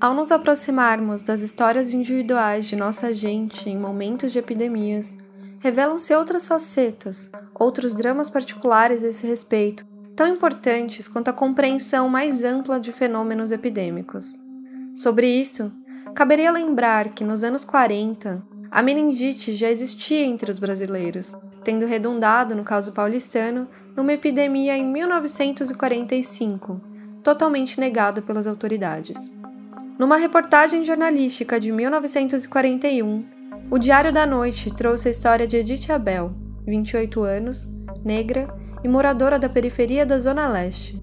Ao nos aproximarmos das histórias individuais de nossa gente em momentos de epidemias, revelam-se outras facetas, outros dramas particulares a esse respeito, tão importantes quanto a compreensão mais ampla de fenômenos epidêmicos. Sobre isso, caberia lembrar que nos anos 40, a meningite já existia entre os brasileiros, tendo redundado, no caso paulistano, numa epidemia em 1945, totalmente negada pelas autoridades. Numa reportagem jornalística de 1941, o Diário da Noite trouxe a história de Edith Abel, 28 anos, negra e moradora da periferia da Zona Leste.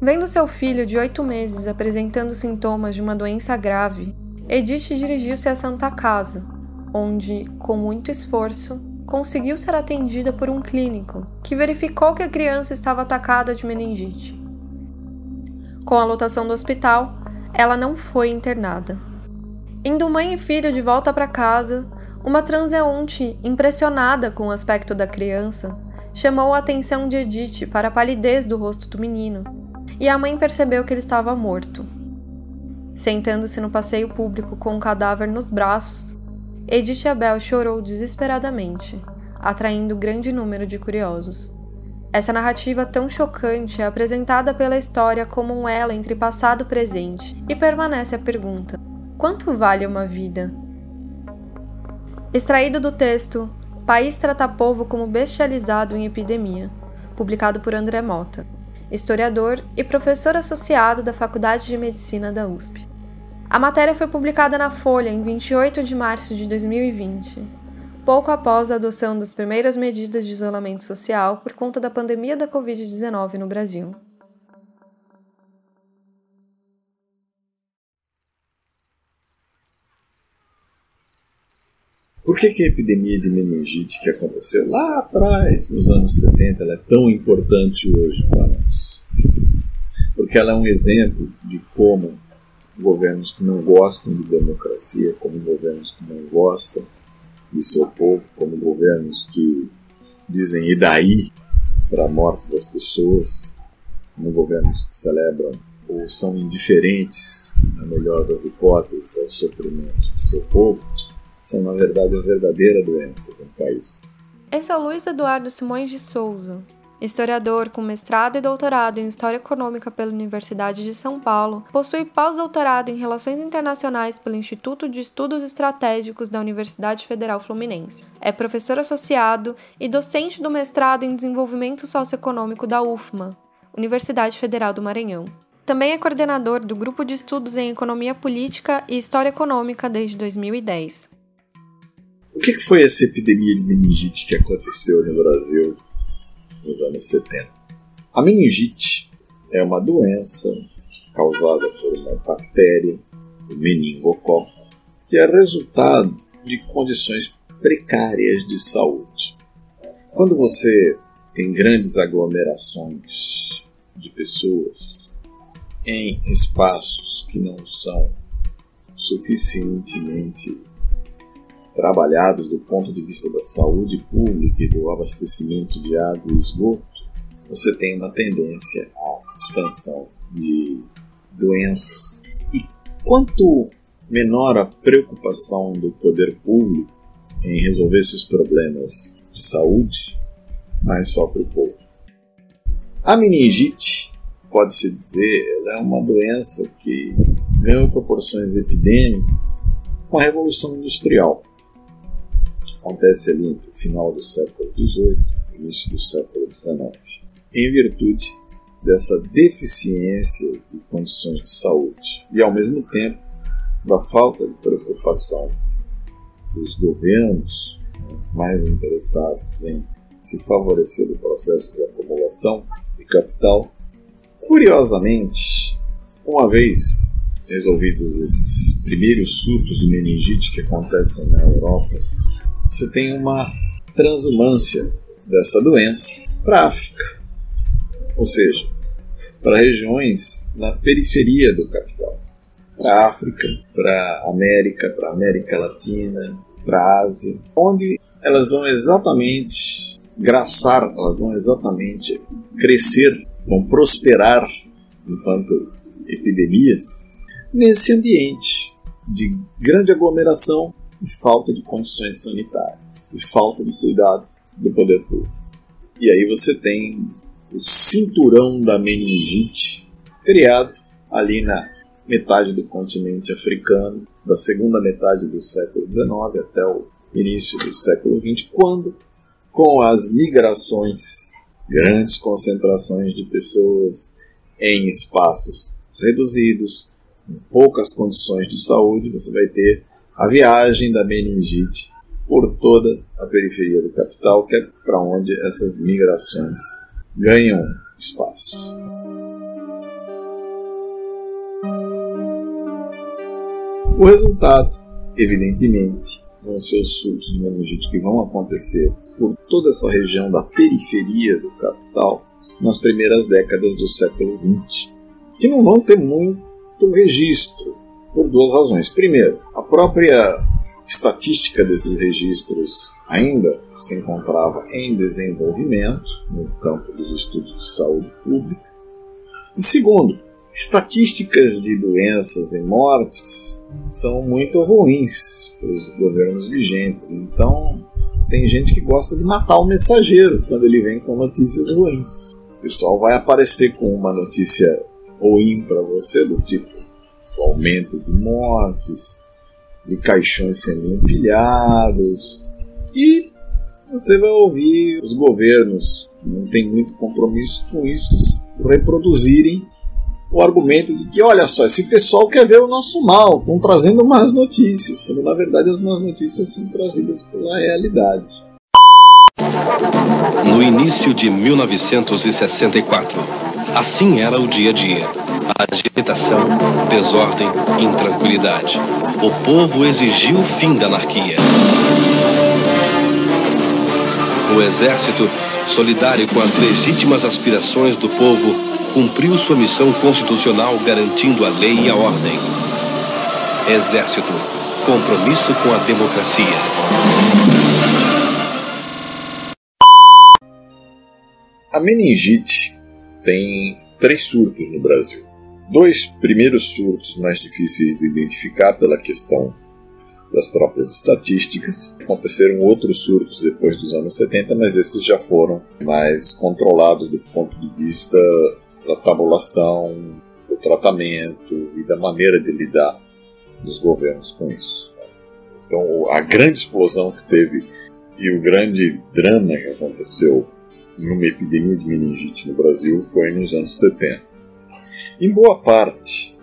Vendo seu filho de oito meses apresentando sintomas de uma doença grave, Edith dirigiu-se à Santa Casa, onde, com muito esforço, conseguiu ser atendida por um clínico que verificou que a criança estava atacada de meningite. Com a lotação do hospital, ela não foi internada. Indo mãe e filho de volta para casa, uma transeunte, impressionada com o aspecto da criança, chamou a atenção de Edith para a palidez do rosto do menino, e a mãe percebeu que ele estava morto. Sentando-se no passeio público com o cadáver nos braços, Edith Abel chorou desesperadamente, atraindo grande número de curiosos. Essa narrativa tão chocante é apresentada pela história como um elo entre passado e presente, e permanece a pergunta: quanto vale uma vida? Extraído do texto País trata povo como bestializado em epidemia, publicado por André Mota, historiador e professor associado da Faculdade de Medicina da USP. A matéria foi publicada na Folha em 28 de março de 2020 pouco após a adoção das primeiras medidas de isolamento social por conta da pandemia da Covid-19 no Brasil. Por que, que a epidemia de meningite que aconteceu lá atrás, nos anos 70, é tão importante hoje para nós? Porque ela é um exemplo de como governos que não gostam de democracia, como governos que não gostam de seu povo, como governos que dizem e daí para a morte das pessoas, como governos que celebram ou são indiferentes, na melhor das hipóteses, ao sofrimento de seu povo, são na verdade a verdadeira doença do país. Esse é o Luiz Eduardo Simões de Souza, Historiador com mestrado e doutorado em História Econômica pela Universidade de São Paulo, possui pós-doutorado em Relações Internacionais pelo Instituto de Estudos Estratégicos da Universidade Federal Fluminense. É professor associado e docente do mestrado em Desenvolvimento Socioeconômico da UFMA, Universidade Federal do Maranhão. Também é coordenador do Grupo de Estudos em Economia Política e História Econômica desde 2010. O que foi essa epidemia de meningite que aconteceu no Brasil nos anos 70. A meningite é uma doença causada por uma bactéria, o meningococo, que é resultado de condições precárias de saúde. Quando você tem grandes aglomerações de pessoas em espaços que não são suficientemente trabalhados do ponto de vista da saúde pública e do abastecimento de água e esgoto, você tem uma tendência à expansão de doenças. E quanto menor a preocupação do poder público em resolver seus problemas de saúde, mais sofre o povo. A meningite, pode-se dizer, é uma doença que ganhou proporções epidêmicas com a Revolução Industrial acontece ali entre o final do século XVIII e início do século XIX, em virtude dessa deficiência de condições de saúde e, ao mesmo tempo, da falta de preocupação dos governos né, mais interessados em se favorecer do processo de acumulação de capital. Curiosamente, uma vez resolvidos esses primeiros surtos de meningite que acontecem na Europa você tem uma transumância dessa doença para a África, ou seja, para regiões na periferia do capital, para a África, para a América, para a América Latina, para a Ásia, onde elas vão exatamente graçar, elas vão exatamente crescer, vão prosperar enquanto epidemias nesse ambiente de grande aglomeração e falta de condições sanitárias e falta de cuidado do poder público. E aí você tem o cinturão da meningite criado ali na metade do continente africano, da segunda metade do século XIX até o início do século XX, quando, com as migrações, grandes concentrações de pessoas em espaços reduzidos, com poucas condições de saúde, você vai ter a viagem da meningite por toda a periferia do capital, que é para onde essas migrações ganham espaço. O resultado, evidentemente, vão ser os surtos de meningite que vão acontecer por toda essa região da periferia do capital nas primeiras décadas do século XX, que não vão ter muito registro por duas razões. Primeiro, a própria estatística desses registros ainda se encontrava em desenvolvimento no campo dos estudos de saúde pública. E segundo, estatísticas de doenças e mortes são muito ruins para os governos vigentes. Então, tem gente que gosta de matar o mensageiro quando ele vem com notícias ruins. O pessoal vai aparecer com uma notícia ruim para você, do tipo aumento de mortes, de caixões sendo empilhados, e você vai ouvir os governos que não têm muito compromisso com isso reproduzirem o argumento de que, olha só, esse pessoal quer ver o nosso mal, estão trazendo más notícias, quando na verdade as más notícias são trazidas pela realidade. No início de 1964, assim era o dia a dia. Agitação, desordem, intranquilidade. O povo exigiu o fim da anarquia. O exército, solidário com as legítimas aspirações do povo, cumpriu sua missão constitucional garantindo a lei e a ordem. Exército, compromisso com a democracia. A meningite tem três surtos no Brasil. Dois primeiros surtos mais difíceis de identificar pela questão das próprias estatísticas. Aconteceram outros surtos depois dos anos 70, mas esses já foram mais controlados do ponto de vista da tabulação, do tratamento e da maneira de lidar dos governos com isso. Então, a grande explosão que teve e o grande drama que aconteceu numa epidemia de meningite no Brasil foi nos anos 70. Em boa parte,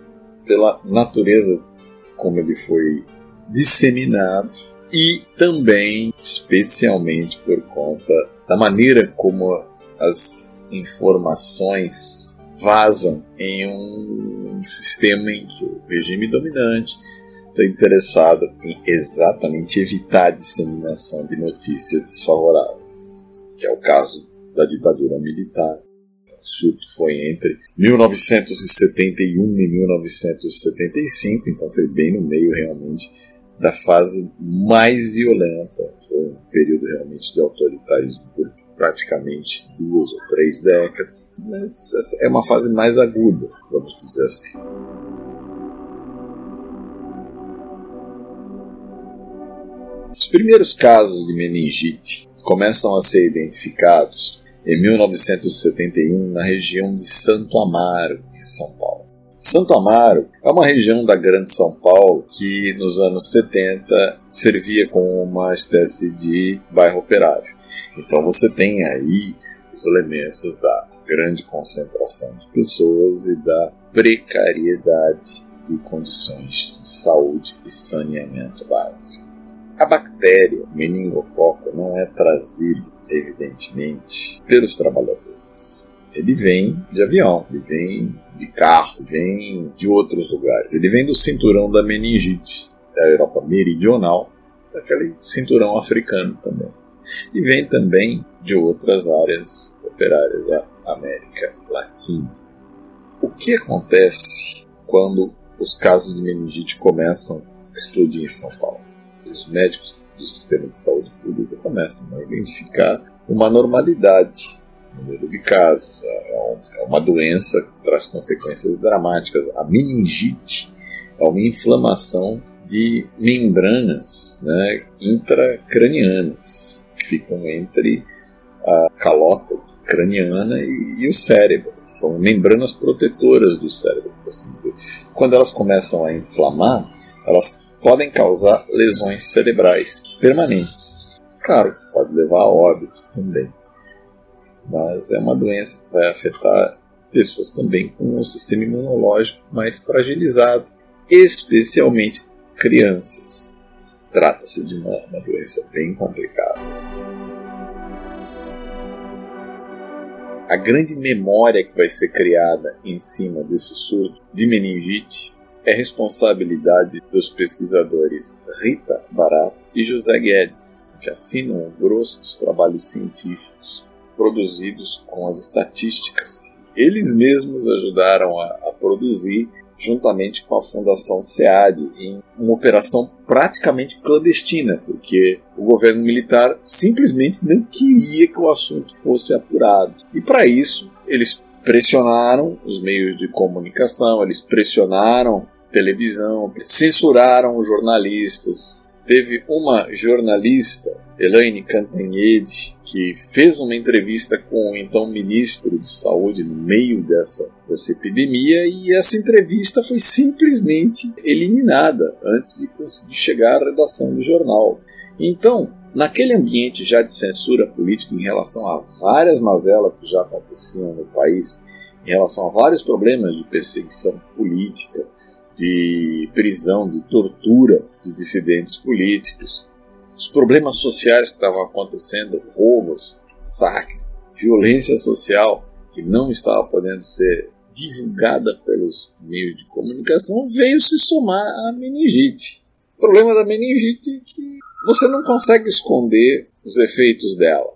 pela natureza como ele foi disseminado e também, especialmente por conta da maneira como as informações vazam em um sistema em que o regime dominante está interessado em exatamente evitar a disseminação de notícias desfavoráveis, que é o caso da ditadura militar. Surto foi entre 1971 e 1975, então foi bem no meio realmente da fase mais violenta. Foi um período realmente de autoritarismo por praticamente duas ou três décadas, mas é uma fase mais aguda, vamos dizer assim. Os primeiros casos de meningite começam a ser identificados em 1971 na região de Santo Amaro, em São Paulo. Santo Amaro é uma região da Grande São Paulo que nos anos 70 servia como uma espécie de bairro operário. Então você tem aí os elementos da grande concentração de pessoas e da precariedade de condições de saúde e saneamento básico. A bactéria, meningococo, não é trazido, evidentemente, pelos trabalhadores. Ele vem de avião, ele vem de carro, vem de outros lugares. Ele vem do cinturão da meningite, da Europa meridional, daquele cinturão africano também. E vem também de outras áreas operárias da América Latina. O que acontece quando os casos de meningite começam a explodir em São Paulo? os médicos do sistema de saúde pública começam a identificar uma normalidade no número de casos. É, é, uma doença que traz consequências dramáticas. A meningite é uma inflamação de membranas né, intracranianas que ficam entre a calota craniana e, e, o cérebro. São membranas protetoras do cérebro, por assim dizer. Quando elas começam a inflamar, elas podem causar lesões cerebrais permanentes. Claro, pode levar a óbito também. Mas é uma doença que vai afetar pessoas também com o sistema imunológico mais fragilizado, especialmente crianças. Trata-se de uma, uma doença bem complicada. A grande memória que vai ser criada em cima desse surto de meningite é responsabilidade dos pesquisadores Rita Barato e José Guedes, que assinam o grosso dos trabalhos científicos produzidos com as estatísticas que eles mesmos ajudaram a, a produzir juntamente com a Fundação SEAD, em uma operação praticamente clandestina, porque o governo militar simplesmente não queria que o assunto fosse apurado. E para isso, eles pressionaram os meios de comunicação, eles pressionaram televisão, censuraram jornalistas. Teve uma jornalista, Elaine Cantanhede, que fez uma entrevista com o então ministro de Saúde no meio dessa, dessa epidemia e essa entrevista foi simplesmente eliminada antes de conseguir chegar à redação do jornal. Então, naquele ambiente já de censura política em relação a várias mazelas que já aconteciam no país, em relação a vários problemas de perseguição política, de prisão, de tortura de dissidentes políticos, os problemas sociais que estavam acontecendo, roubos, saques, violência social que não estava podendo ser divulgada pelos meios de comunicação, veio se somar à meningite. O problema da meningite é que você não consegue esconder os efeitos dela.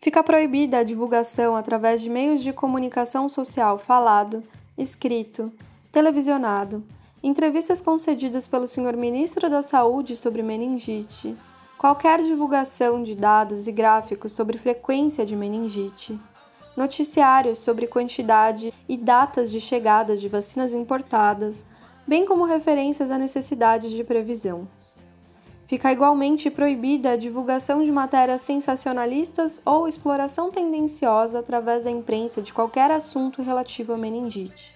Fica proibida a divulgação através de meios de comunicação social falado, escrito, televisionado, entrevistas concedidas pelo Sr. Ministro da Saúde sobre meningite, qualquer divulgação de dados e gráficos sobre frequência de meningite, noticiários sobre quantidade e datas de chegada de vacinas importadas, bem como referências a necessidades de previsão. Fica igualmente proibida a divulgação de matérias sensacionalistas ou exploração tendenciosa através da imprensa de qualquer assunto relativo à meningite.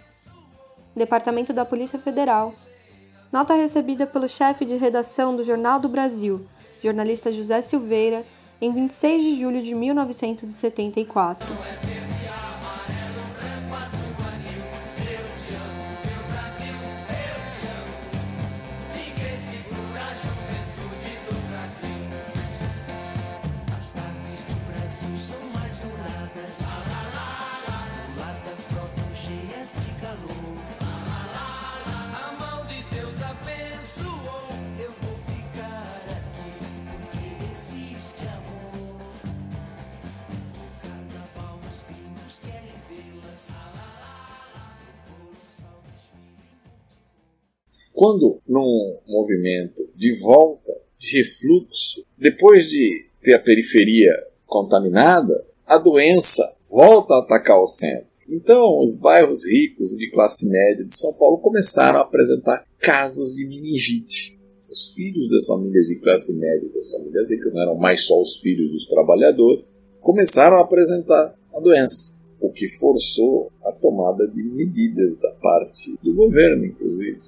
Departamento da Polícia Federal. Nota recebida pelo chefe de redação do Jornal do Brasil, jornalista José Silveira, em 26 de julho de 1974. Quando num movimento de volta, de refluxo, depois de ter a periferia contaminada, a doença volta a atacar o centro. Então, os bairros ricos de classe média de São Paulo começaram a apresentar casos de meningite. Os filhos das famílias de classe média das famílias ricas, não eram mais só os filhos dos trabalhadores, começaram a apresentar a doença, o que forçou a tomada de medidas da parte do governo, inclusive.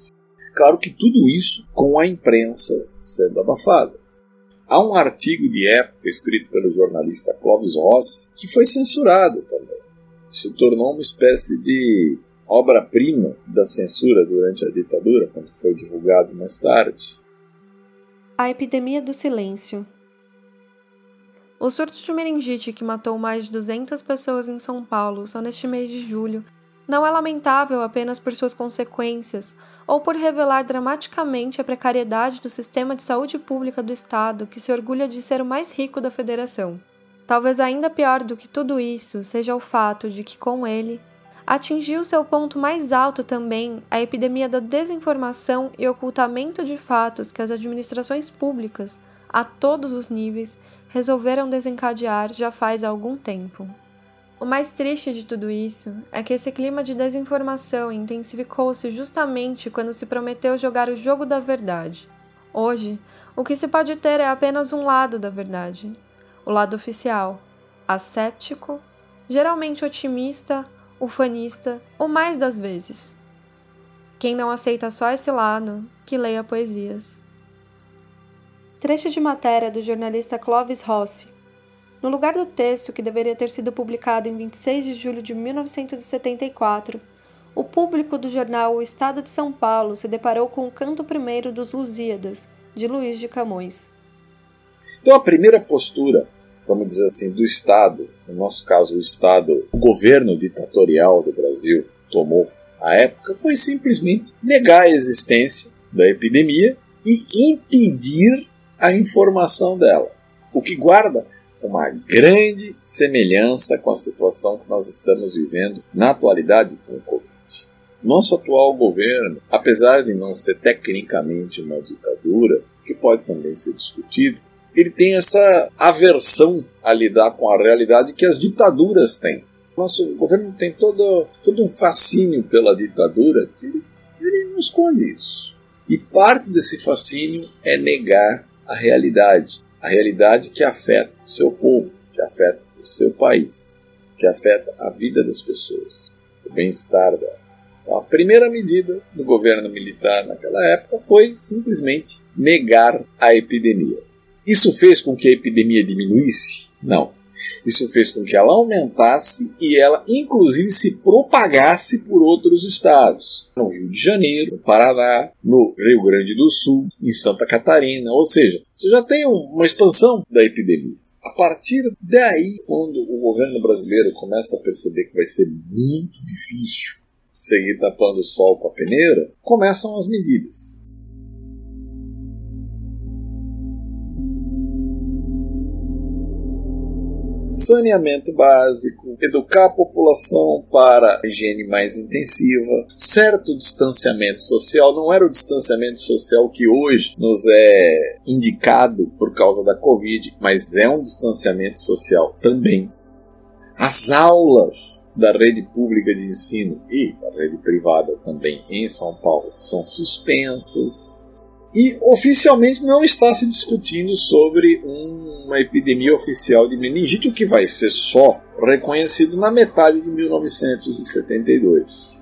Claro que tudo isso com a imprensa sendo abafada. Há um artigo de época escrito pelo jornalista Clóvis Rossi que foi censurado também. Se tornou uma espécie de obra-prima da censura durante a ditadura, quando foi divulgado mais tarde. A epidemia do silêncio. O surto de meningite que matou mais de 200 pessoas em São Paulo só neste mês de julho não é lamentável apenas por suas consequências ou por revelar dramaticamente a precariedade do sistema de saúde pública do Estado, que se orgulha de ser o mais rico da federação. Talvez ainda pior do que tudo isso seja o fato de que, com ele, atingiu seu ponto mais alto também a epidemia da desinformação e ocultamento de fatos que as administrações públicas, a todos os níveis, resolveram desencadear já faz algum tempo. O mais triste de tudo isso é que esse clima de desinformação intensificou-se justamente quando se prometeu jogar o jogo da verdade. Hoje, o que se pode ter é apenas um lado da verdade, o lado oficial, asséptico, geralmente otimista, ufanista, ou mais das vezes. Quem não aceita só esse lado, que leia poesias. Trecho de matéria do jornalista Clovis Rossi, no lugar do texto que deveria ter sido publicado em 26 de julho de 1974, o público do jornal O Estado de São Paulo se deparou com o canto primeiro dos Lusíadas, de Luiz de Camões. Então, a primeira postura, vamos dizer assim, do Estado, no nosso caso, o Estado, o governo ditatorial do Brasil tomou à época, foi simplesmente negar a existência da epidemia e impedir a informação dela. O que guarda uma grande semelhança com a situação que nós estamos vivendo na atualidade com o Covid. Nosso atual governo, apesar de não ser tecnicamente uma ditadura, que pode também ser discutido, ele tem essa aversão a lidar com a realidade que as ditaduras têm. Nosso governo tem todo, todo um fascínio pela ditadura, ele, ele não esconde isso. E parte desse fascínio é negar a realidade, a realidade que afeta o seu povo, que afeta o seu país, que afeta a vida das pessoas, o bem-estar delas. Então, a primeira medida do governo militar naquela época foi simplesmente negar a epidemia. Isso fez com que a epidemia diminuísse? Não. Isso fez com que ela aumentasse e ela, inclusive, se propagasse por outros estados. No Rio de Janeiro, no Paraná, no Rio Grande do Sul, em Santa Catarina. Ou seja, você já tem uma expansão da epidemia. A partir daí, quando o governo brasileiro começa a perceber que vai ser muito difícil seguir tapando o sol com a peneira, começam as medidas. Saneamento básico, educar a população para a higiene mais intensiva, certo distanciamento social, não era o distanciamento social que hoje nos é indicado por causa da Covid, mas é um distanciamento social também. As aulas da rede pública de ensino e da rede privada também em São Paulo são suspensas e oficialmente não está se discutindo sobre uma epidemia oficial de meningite, o que vai ser só reconhecido na metade de 1972.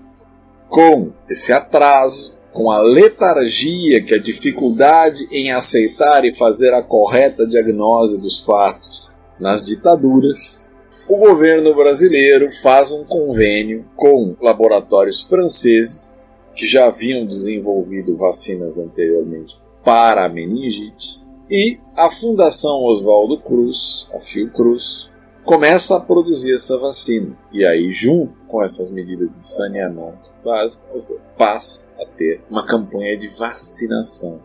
Com esse atraso, com a letargia, que é a dificuldade em aceitar e fazer a correta diagnose dos fatos nas ditaduras, o governo brasileiro faz um convênio com laboratórios franceses que já haviam desenvolvido vacinas anteriormente para a meningite, e a Fundação Oswaldo Cruz, a Fiocruz, começa a produzir essa vacina. E aí, junto com essas medidas de saneamento básico, você passa a ter uma campanha de vacinação.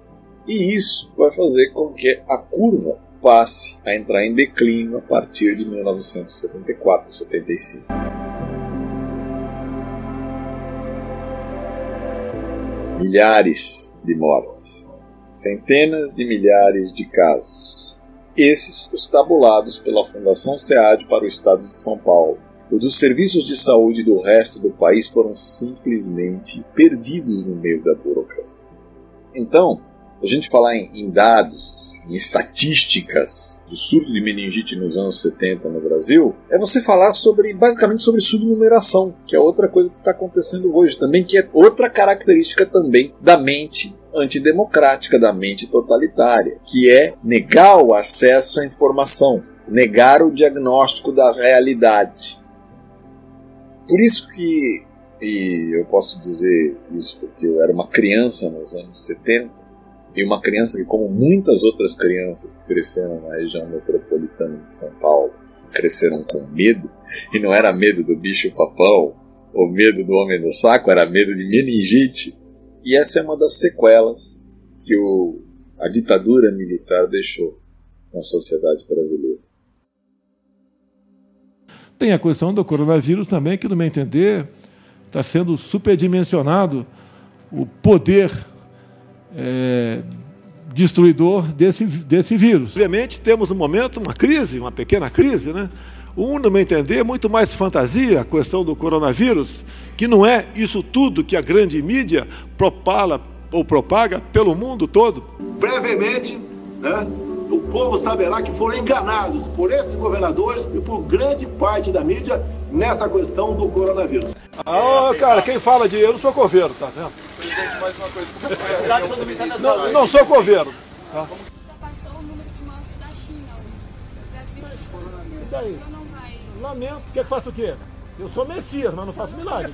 E isso vai fazer com que a curva passe a entrar em declínio a partir de 1974, 75. milhares de mortes, centenas de milhares de casos. Esses os tabulados pela Fundação SEAD para o Estado de São Paulo. Os dos serviços de saúde do resto do país foram simplesmente perdidos no meio da burocracia. Então, a gente falar em, em, dados, em estatísticas do surto de meningite nos anos 70 no Brasil, é você falar sobre basicamente sobre subnumeração, que é outra coisa que está acontecendo hoje também, que é outra característica também da mente antidemocrática, da mente totalitária, que é negar o acesso à informação, negar o diagnóstico da realidade. Por isso que, e eu posso dizer isso porque eu era uma criança nos anos 70, e uma criança que, como muitas outras crianças que cresceram na região metropolitana de São Paulo, cresceram com medo, e não era medo do bicho-papão ou medo do homem do saco, era medo de meningite. E essa é uma das sequelas que o, a ditadura militar deixou na sociedade brasileira. Tem a questão do coronavírus também, que, no meu entender, está sendo superdimensionado o poder é, destruidor desse, desse vírus. Obviamente, temos um momento, uma crise, uma pequena crise, né? Um, no meu entender, é muito mais fantasia a questão do coronavírus, que não é isso tudo que a grande mídia propala ou propaga pelo mundo todo. Brevemente, né, o povo saberá que foram enganados por esses governadores e por grande parte da mídia nessa questão do coronavírus. Ah, cara, quem fala de eu não sou coveiro, tá vendo? Presidente, mais uma coisa. Não, não sou coveiro. Tá? E daí? Lamento. Quer que faça o quê? Eu sou Messias, mas não faço milagre.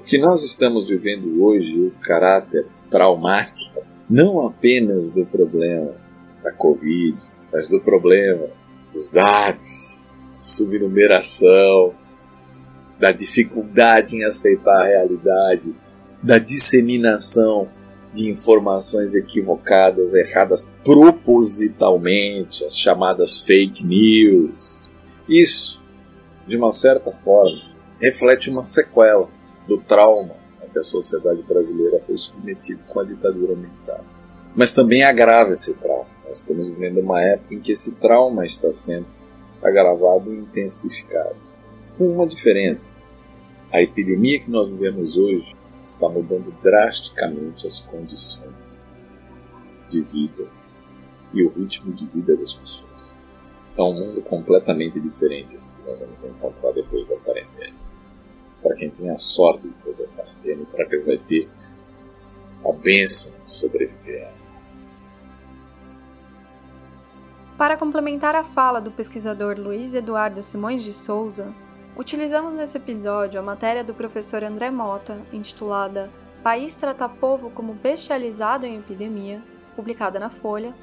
O que nós estamos vivendo hoje, o caráter traumático, não apenas do problema da Covid, mas do problema dos dados, subnumeração, da dificuldade em aceitar a realidade, da disseminação de informações equivocadas, erradas propositalmente, as chamadas fake news. Isso, de uma certa forma, reflete uma sequela do trauma a que a sociedade brasileira foi submetida com a ditadura militar. Mas também agrava esse trauma. Nós estamos vivendo uma época em que esse trauma está sendo agravado e intensificado. Com uma diferença: a epidemia que nós vivemos hoje está mudando drasticamente as condições de vida e o ritmo de vida das pessoas. É um mundo completamente diferente esse que nós vamos encontrar depois da quarentena. Para quem tem a sorte de fazer a quarentena e para quem vai ter a bênção de sobreviver. Para complementar a fala do pesquisador Luiz Eduardo Simões de Souza, Utilizamos nesse episódio a matéria do professor André Mota, intitulada País trata povo como bestializado em epidemia, publicada na Folha,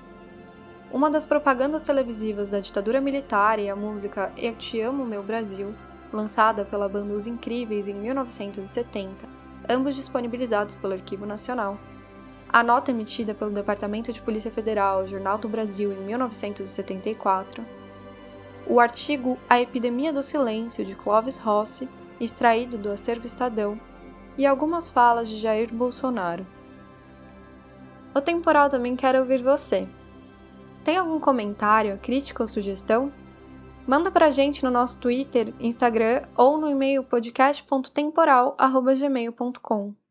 uma das propagandas televisivas da ditadura militar e a música Eu Te Amo Meu Brasil, lançada pela banda Os Incríveis em 1970, ambos disponibilizados pelo Arquivo Nacional. A nota emitida pelo Departamento de Polícia Federal, Jornal do Brasil, em 1974, o artigo A Epidemia do Silêncio de Clovis Rossi, extraído do Acervo Estadão, e algumas falas de Jair Bolsonaro. O Temporal também quer ouvir você. Tem algum comentário, crítica ou sugestão? Manda pra gente no nosso Twitter, Instagram ou no e-mail podcast.temporal.gmail.com.